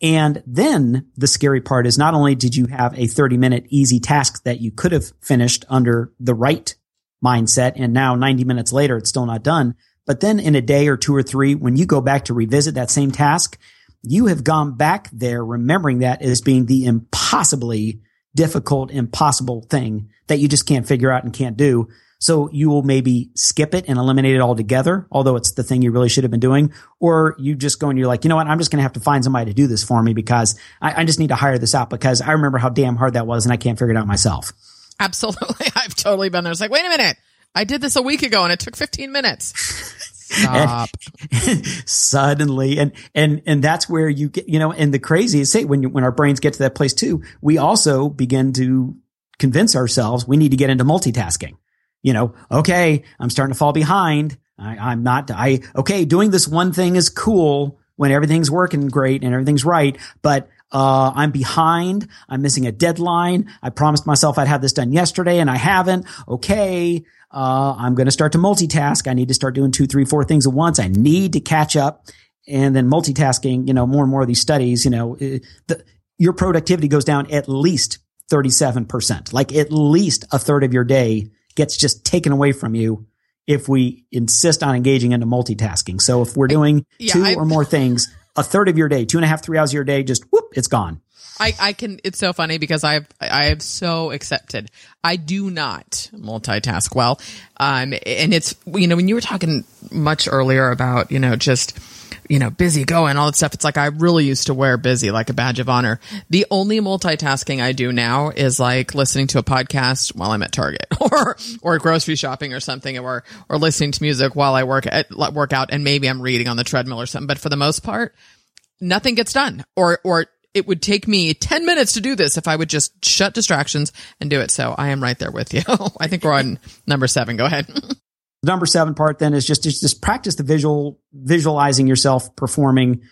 And then the scary part is not only did you have a 30 minute easy task that you could have finished under the right mindset. And now 90 minutes later, it's still not done. But then in a day or two or three, when you go back to revisit that same task, you have gone back there remembering that as being the impossibly difficult, impossible thing that you just can't figure out and can't do. So you will maybe skip it and eliminate it altogether, although it's the thing you really should have been doing. Or you just go and you're like, you know what? I'm just going to have to find somebody to do this for me because I, I just need to hire this out because I remember how damn hard that was and I can't figure it out myself. Absolutely. I've totally been there. It's like, wait a minute. I did this a week ago and it took 15 minutes. Stop. And, suddenly, and, and, and that's where you get, you know, and the crazy is say when you, when our brains get to that place too, we also begin to convince ourselves we need to get into multitasking. You know, okay, I'm starting to fall behind. I, I'm not, I, okay, doing this one thing is cool when everything's working great and everything's right, but uh, I'm behind. I'm missing a deadline. I promised myself I'd have this done yesterday and I haven't. Okay. Uh, I'm going to start to multitask. I need to start doing two, three, four things at once. I need to catch up. And then multitasking, you know, more and more of these studies, you know, the, your productivity goes down at least 37%, like at least a third of your day gets just taken away from you if we insist on engaging into multitasking. So if we're doing yeah, 2 I, or more things, a third of your day, two and a half, three hours of your day, just whoop, it's gone. I, I can, it's so funny because I've, I have so accepted. I do not multitask well. Um, and it's, you know, when you were talking much earlier about, you know, just, you know, busy going, all that stuff. It's like I really used to wear busy like a badge of honor. The only multitasking I do now is like listening to a podcast while I'm at Target or, or grocery shopping or something or, or listening to music while I work at, work out and maybe I'm reading on the treadmill or something. But for the most part, nothing gets done or, or it would take me 10 minutes to do this if I would just shut distractions and do it. So I am right there with you. I think we're on number seven. Go ahead. number seven part then is just, just, just practice the visual, visualizing yourself performing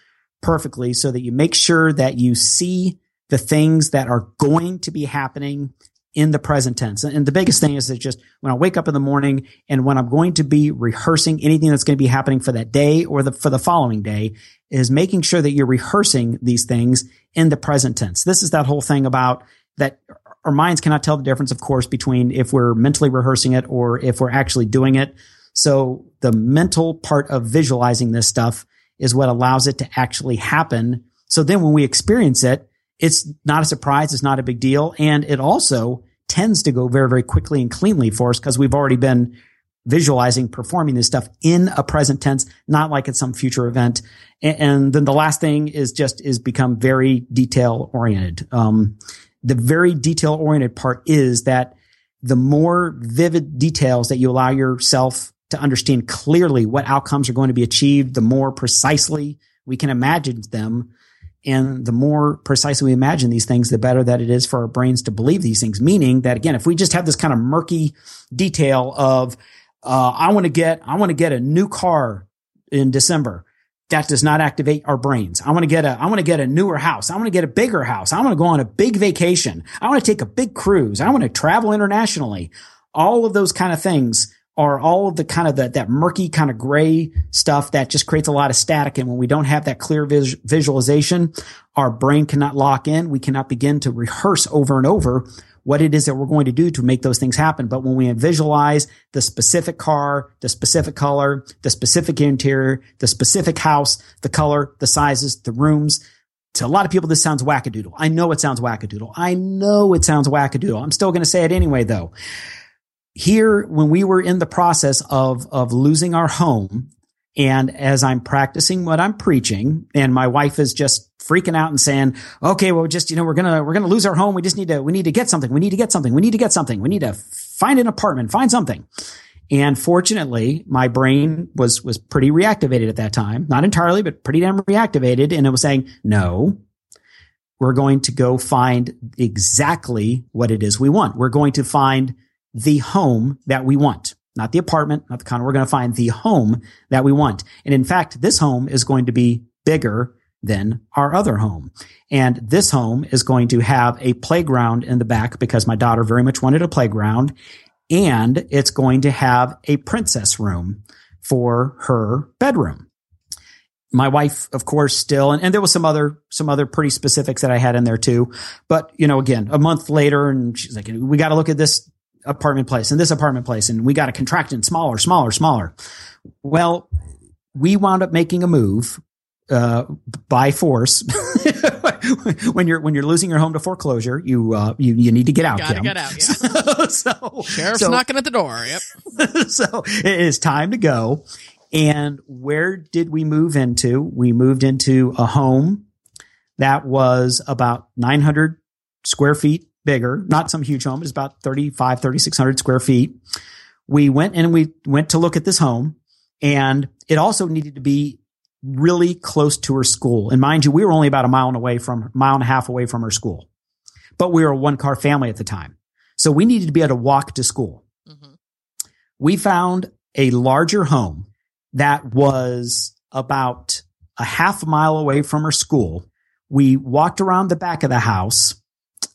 perfectly so that you make sure that you see the things that are going to be happening in the present tense. And the biggest thing is that just when I wake up in the morning and when I'm going to be rehearsing anything that's going to be happening for that day or the, for the following day is making sure that you're rehearsing these things in the present tense. This is that whole thing about that our minds cannot tell the difference, of course, between if we're mentally rehearsing it or if we're actually doing it. So the mental part of visualizing this stuff is what allows it to actually happen. So then when we experience it, it's not a surprise. It's not a big deal. And it also tends to go very, very quickly and cleanly for us because we've already been visualizing performing this stuff in a present tense, not like it's some future event. And, and then the last thing is just is become very detail oriented. Um, the very detail oriented part is that the more vivid details that you allow yourself to understand clearly what outcomes are going to be achieved, the more precisely we can imagine them, and the more precisely we imagine these things, the better that it is for our brains to believe these things. Meaning that again, if we just have this kind of murky detail of, uh, I want to get, I want to get a new car in December. That does not activate our brains. I want to get a, I want to get a newer house. I want to get a bigger house. I want to go on a big vacation. I want to take a big cruise. I want to travel internationally. All of those kind of things are all of the kind of the, that murky kind of gray stuff that just creates a lot of static. And when we don't have that clear vis- visualization, our brain cannot lock in. We cannot begin to rehearse over and over what it is that we're going to do to make those things happen. But when we visualize the specific car, the specific color, the specific interior, the specific house, the color, the sizes, the rooms, to a lot of people, this sounds wackadoodle. I know it sounds wackadoodle. I know it sounds wackadoodle. I'm still going to say it anyway, though here when we were in the process of of losing our home And as I'm practicing what I'm preaching and my wife is just freaking out and saying, okay, well, just, you know, we're going to, we're going to lose our home. We just need to, we need to get something. We need to get something. We need to get something. We need to find an apartment, find something. And fortunately, my brain was, was pretty reactivated at that time. Not entirely, but pretty damn reactivated. And it was saying, no, we're going to go find exactly what it is we want. We're going to find the home that we want, not the apartment, not the condo. We're going to find the home that we want. And in fact, this home is going to be bigger than our other home. And this home is going to have a playground in the back because my daughter very much wanted a playground. And it's going to have a princess room for her bedroom. My wife, of course, still, and, and there was some other, some other pretty specifics that I had in there too. But, you know, again, a month later and she's like, we got to look at this apartment place and this apartment place and we got to contract in smaller, smaller, smaller. Well, we wound up making a move uh, by force. when you're when you're losing your home to foreclosure, you uh, you you need to get out. Gotta Kim. get out. Yeah. so Sheriff's so, knocking at the door. Yep. so it is time to go. And where did we move into? We moved into a home that was about 900 square feet bigger, not some huge home. It's about 35, 3,600 square feet. We went and we went to look at this home and it also needed to be really close to her school. And mind you, we were only about a mile and away from mile and a half away from her school, but we were a one car family at the time. So we needed to be able to walk to school. Mm-hmm. We found a larger home that was about a half mile away from her school. We walked around the back of the house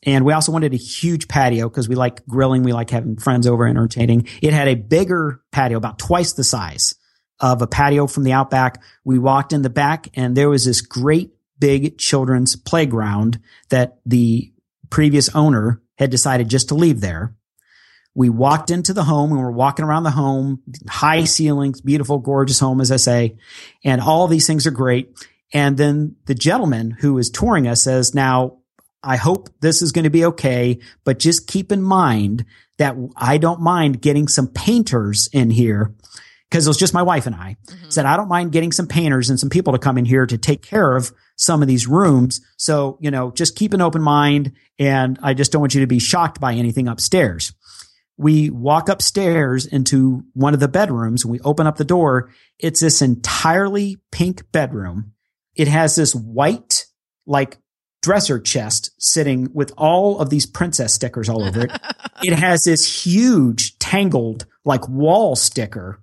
and we also wanted a huge patio because we like grilling. We like having friends over entertaining. It had a bigger patio, about twice the size of a patio from the outback. We walked in the back and there was this great big children's playground that the previous owner had decided just to leave there. We walked into the home and we're walking around the home, high ceilings, beautiful, gorgeous home, as I say. And all these things are great. And then the gentleman who is touring us says, now, I hope this is going to be okay, but just keep in mind that I don't mind getting some painters in here because it was just my wife and I mm-hmm. said, I don't mind getting some painters and some people to come in here to take care of some of these rooms. So, you know, just keep an open mind. And I just don't want you to be shocked by anything upstairs. We walk upstairs into one of the bedrooms and we open up the door. It's this entirely pink bedroom. It has this white, like dresser chest sitting with all of these princess stickers all over it. it has this huge tangled like wall sticker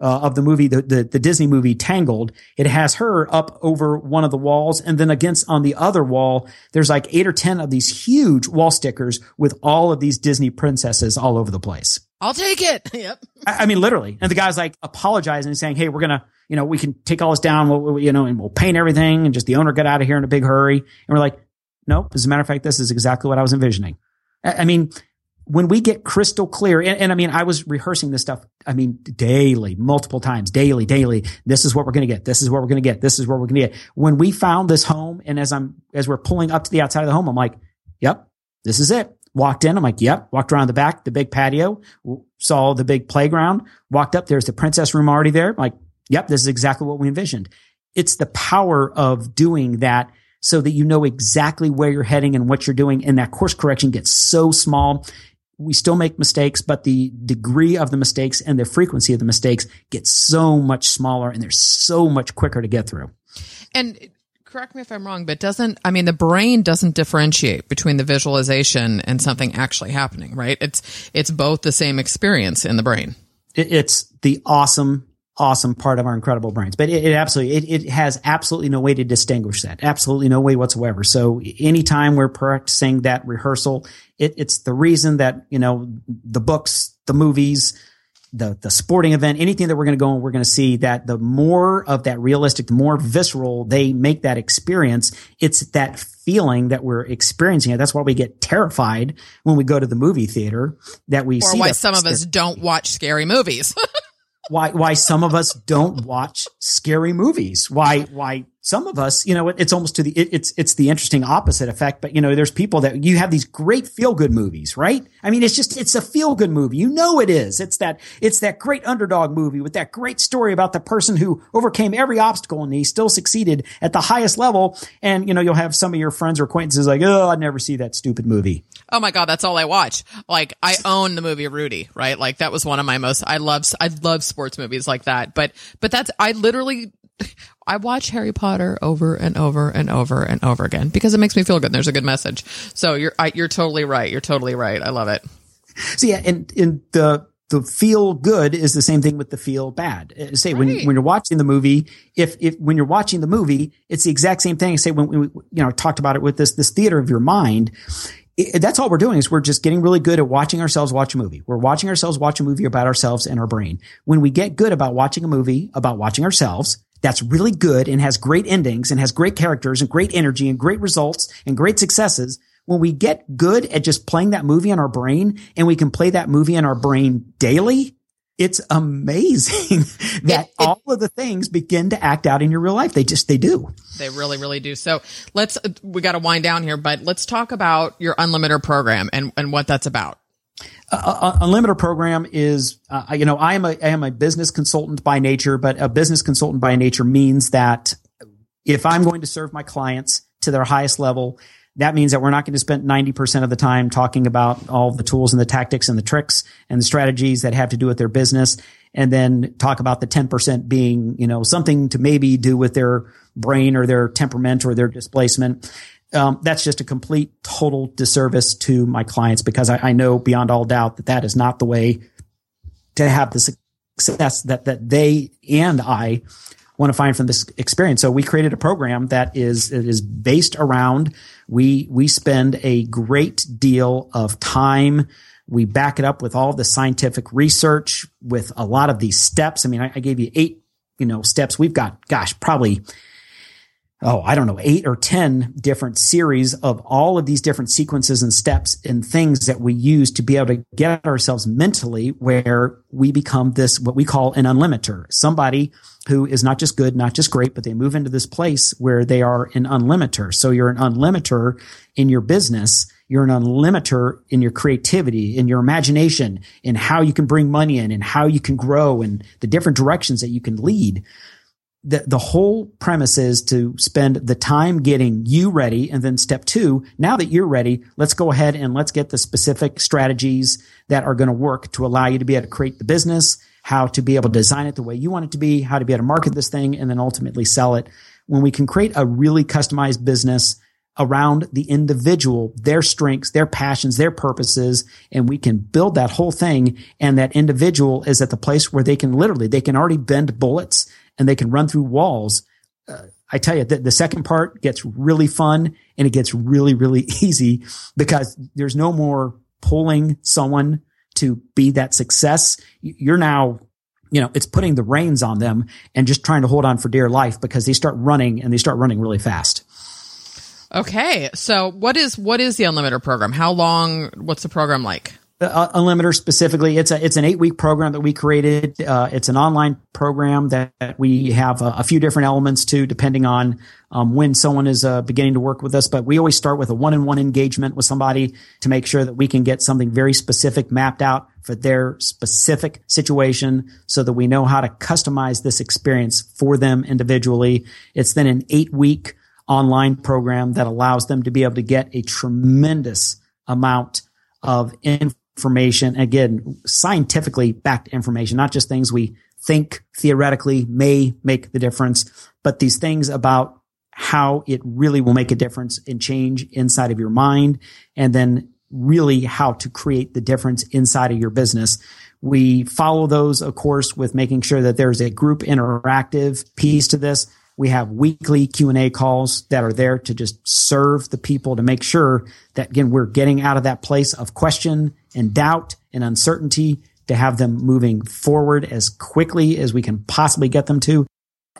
uh, of the movie, the, the, the Disney movie Tangled. It has her up over one of the walls, and then against on the other wall, there's like eight or ten of these huge wall stickers with all of these Disney princesses all over the place. I'll take it. Yep. I, I mean, literally. And the guy's like apologizing and saying, "Hey, we're gonna, you know, we can take all this down, we'll, you know, and we'll paint everything, and just the owner get out of here in a big hurry." And we're like, "Nope. As a matter of fact, this is exactly what I was envisioning." I, I mean, when we get crystal clear, and, and, I mean, I was rehearsing this stuff, I mean, daily, multiple times, daily, daily. This is what we're going to get. This is what we're going to get. This is what we're going to get. When we found this home, and as I'm, as we're pulling up to the outside of the home, I'm like, yep, this is it. Walked in, I'm like, yep. Walked around the back, the big patio, saw the big playground, walked up, there's the princess room already there. I'm like, yep, this is exactly what we envisioned. It's the power of doing that so that you know exactly where you're heading and what you're doing. And that course correction gets so small we still make mistakes, but the degree of the mistakes and the frequency of the mistakes get so much smaller and they're so much quicker to get through. And correct me if I'm wrong, but doesn't, I mean, the brain doesn't differentiate between the visualization and something actually happening, right? It's, it's both the same experience in the brain. It's the awesome awesome part of our incredible brains. But it, it absolutely, it, it, has absolutely no way to distinguish that. Absolutely no way whatsoever. So anytime we're practicing that rehearsal, it, it's the reason that, you know, the books, the movies, the, the sporting event, anything that we're going to go and we're going to see that the more of that realistic, the more visceral they make that experience, it's that feeling that we're experiencing it. That's why we get terrified when we go to the movie theater that we or see. why some of us don't watch scary movies. why why some of us don't watch scary movies. Why why some of us, you know, it's almost to the, it, it's, it's the interesting opposite effect. But, you know, there's people that you have these great feel good movies, right? I mean, it's just, it's a feel good movie. You know, it is. It's that, it's that great underdog movie with that great story about the person who overcame every obstacle and he still succeeded at the highest level. And, you know, you'll have some of your friends or acquaintances like, oh, I'd never see that stupid movie. Oh my God, that's all I watch. Like I own the movie Rudy, right? Like that was one of my most, I love, I love sports movies like that. But, but that's, I literally, I watch Harry Potter over and over and over and over again because it makes me feel good. And there's a good message. So you're I, you're totally right. You're totally right. I love it. So yeah, and in the the feel good is the same thing with the feel bad. Uh, say right. when when you're watching the movie, if if when you're watching the movie, it's the exact same thing. Say when we you know talked about it with this this theater of your mind. It, that's all we're doing is we're just getting really good at watching ourselves watch a movie. We're watching ourselves watch a movie about ourselves and our brain. When we get good about watching a movie about watching ourselves, that's really good and has great endings and has great characters and great energy and great results and great successes. When we get good at just playing that movie in our brain and we can play that movie in our brain daily, it's amazing that it, it, all of the things begin to act out in your real life. They just, they do. They really, really do. So let's, we got to wind down here, but let's talk about your unlimiter program and, and what that's about a, unlimiter program is, uh, you know, I am a, I am a business consultant by nature, but a business consultant by nature means that if I'm going to serve my clients to their highest level, that means that we're not going to spend 90% of the time talking about all the tools and the tactics and the tricks and the strategies that have to do with their business. And then talk about the 10% being, you know, something to maybe do with their brain or their temperament or their displacement um, that's just a complete total disservice to my clients because I, I, know beyond all doubt that that is not the way to have the success that that they and I want to find from this experience. So we created a program that is it is based around we we spend a great deal of time. We back it up with all the scientific research, with a lot of these steps. I mean, I, I gave you eight, you know, steps. We've got, gosh, probably oh, I don't know, eight or 10 different series of all of these different sequences and steps and things that we use to be able to get ourselves mentally where we become this, what we call an unlimiter, somebody who is not just good, not just great, but they move into this place where they are an unlimiter. So you're an unlimiter in your business. You're an unlimiter in your creativity, in your imagination, in how you can bring money in and how you can grow and the different directions that you can lead the, the whole premise is to spend the time getting you ready. And then step two, now that you're ready, let's go ahead and let's get the specific strategies that are going to work to allow you to be able to create the business, how to be able to design it the way you want it to be, how to be able to market this thing and then ultimately sell it. When we can create a really customized business around the individual, their strengths, their passions, their purposes, and we can build that whole thing. And that individual is at the place where they can literally, they can already bend bullets and they can run through walls. Uh, I tell you, the, the second part gets really fun and it gets really, really easy because there's no more pulling someone to be that success. You're now, you know, it's putting the reins on them and just trying to hold on for dear life because they start running and they start running really fast. Okay. So what is, what is the unlimiter program? How long, what's the program like? Uh, Unlimiter specifically, it's a it's an eight week program that we created. Uh, it's an online program that, that we have a, a, few different elements to, depending on um, when someone is uh, beginning to work with us. But we always start with a one on one engagement with somebody to make sure that we can get something very specific mapped out for their specific situation, so that we know how to customize this experience for them individually. It's then an eight week online program that allows them to be able to get a tremendous amount of information information, again, scientifically backed information, not just things we think theoretically may make the difference, but these things about how it really will make a difference and change inside of your mind and then really how to create the difference inside of your business. We follow those, of course, with making sure that there's a group interactive piece to this we have weekly Q&A calls that are there to just serve the people to make sure that again, we're getting out of that place of question and doubt and uncertainty to have them moving forward as quickly as we can possibly get them to.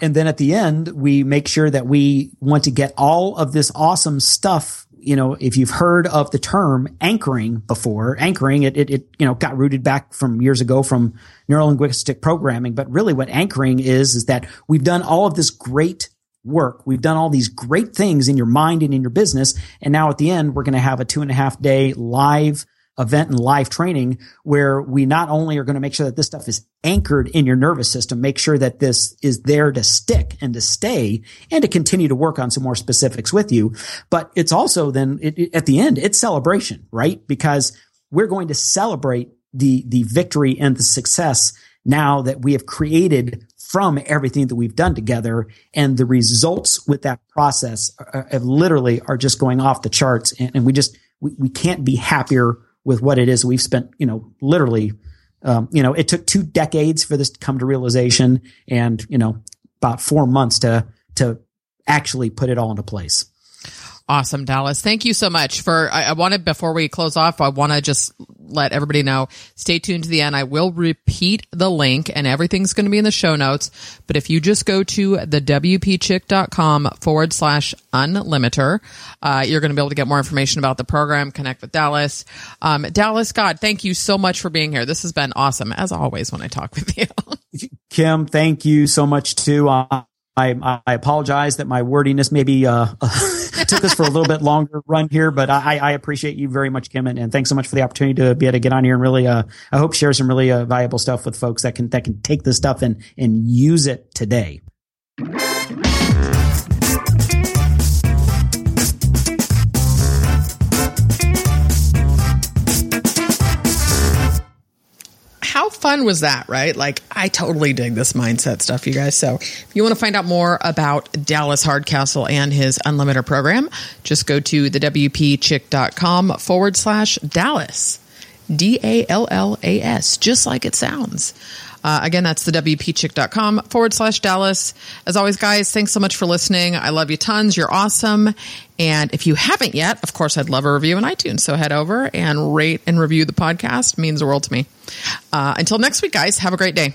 And then at the end, we make sure that we want to get all of this awesome stuff you know, if you've heard of the term anchoring before, anchoring, it, it, it, you know, got rooted back from years ago from neurolinguistic programming. But really what anchoring is, is that we've done all of this great work. We've done all these great things in your mind and in your business. And now at the end, we're going to have a two and a half day live event and live training where we not only are going to make sure that this stuff is anchored in your nervous system, make sure that this is there to stick and to stay and to continue to work on some more specifics with you. But it's also then it, it, at the end, it's celebration, right? Because we're going to celebrate the, the victory and the success now that we have created from everything that we've done together and the results with that process uh, uh, are, are literally are just going off the charts and, and we just we, we can't be happier with what it is we've spent, you know, literally, um, you know, it took two decades for this to come to realization and, you know, about four months to, to actually put it all into place. Awesome, Dallas. Thank you so much for. I, I wanted before we close off, I want to just let everybody know. Stay tuned to the end. I will repeat the link, and everything's going to be in the show notes. But if you just go to the wpchick.com forward slash unlimiter, uh, you're going to be able to get more information about the program. Connect with Dallas. Um, Dallas, God, thank you so much for being here. This has been awesome, as always when I talk with you. Kim, thank you so much too. Uh, I, I apologize that my wordiness maybe uh, took us for a little bit longer run here, but I, I appreciate you very much, Kim, and, and, thanks so much for the opportunity to be able to get on here and really, uh, I hope share some really uh, valuable stuff with folks that can that can take this stuff and and use it today. Fun was that, right? Like, I totally dig this mindset stuff, you guys. So, if you want to find out more about Dallas Hardcastle and his Unlimiter program, just go to the WPChick.com forward slash Dallas. D A L L A S, just like it sounds. Uh, again, that's the WPChick.com forward slash Dallas. As always, guys, thanks so much for listening. I love you tons. You're awesome. And if you haven't yet, of course, I'd love a review in iTunes. So head over and rate and review the podcast. It means the world to me. Uh, until next week, guys, have a great day.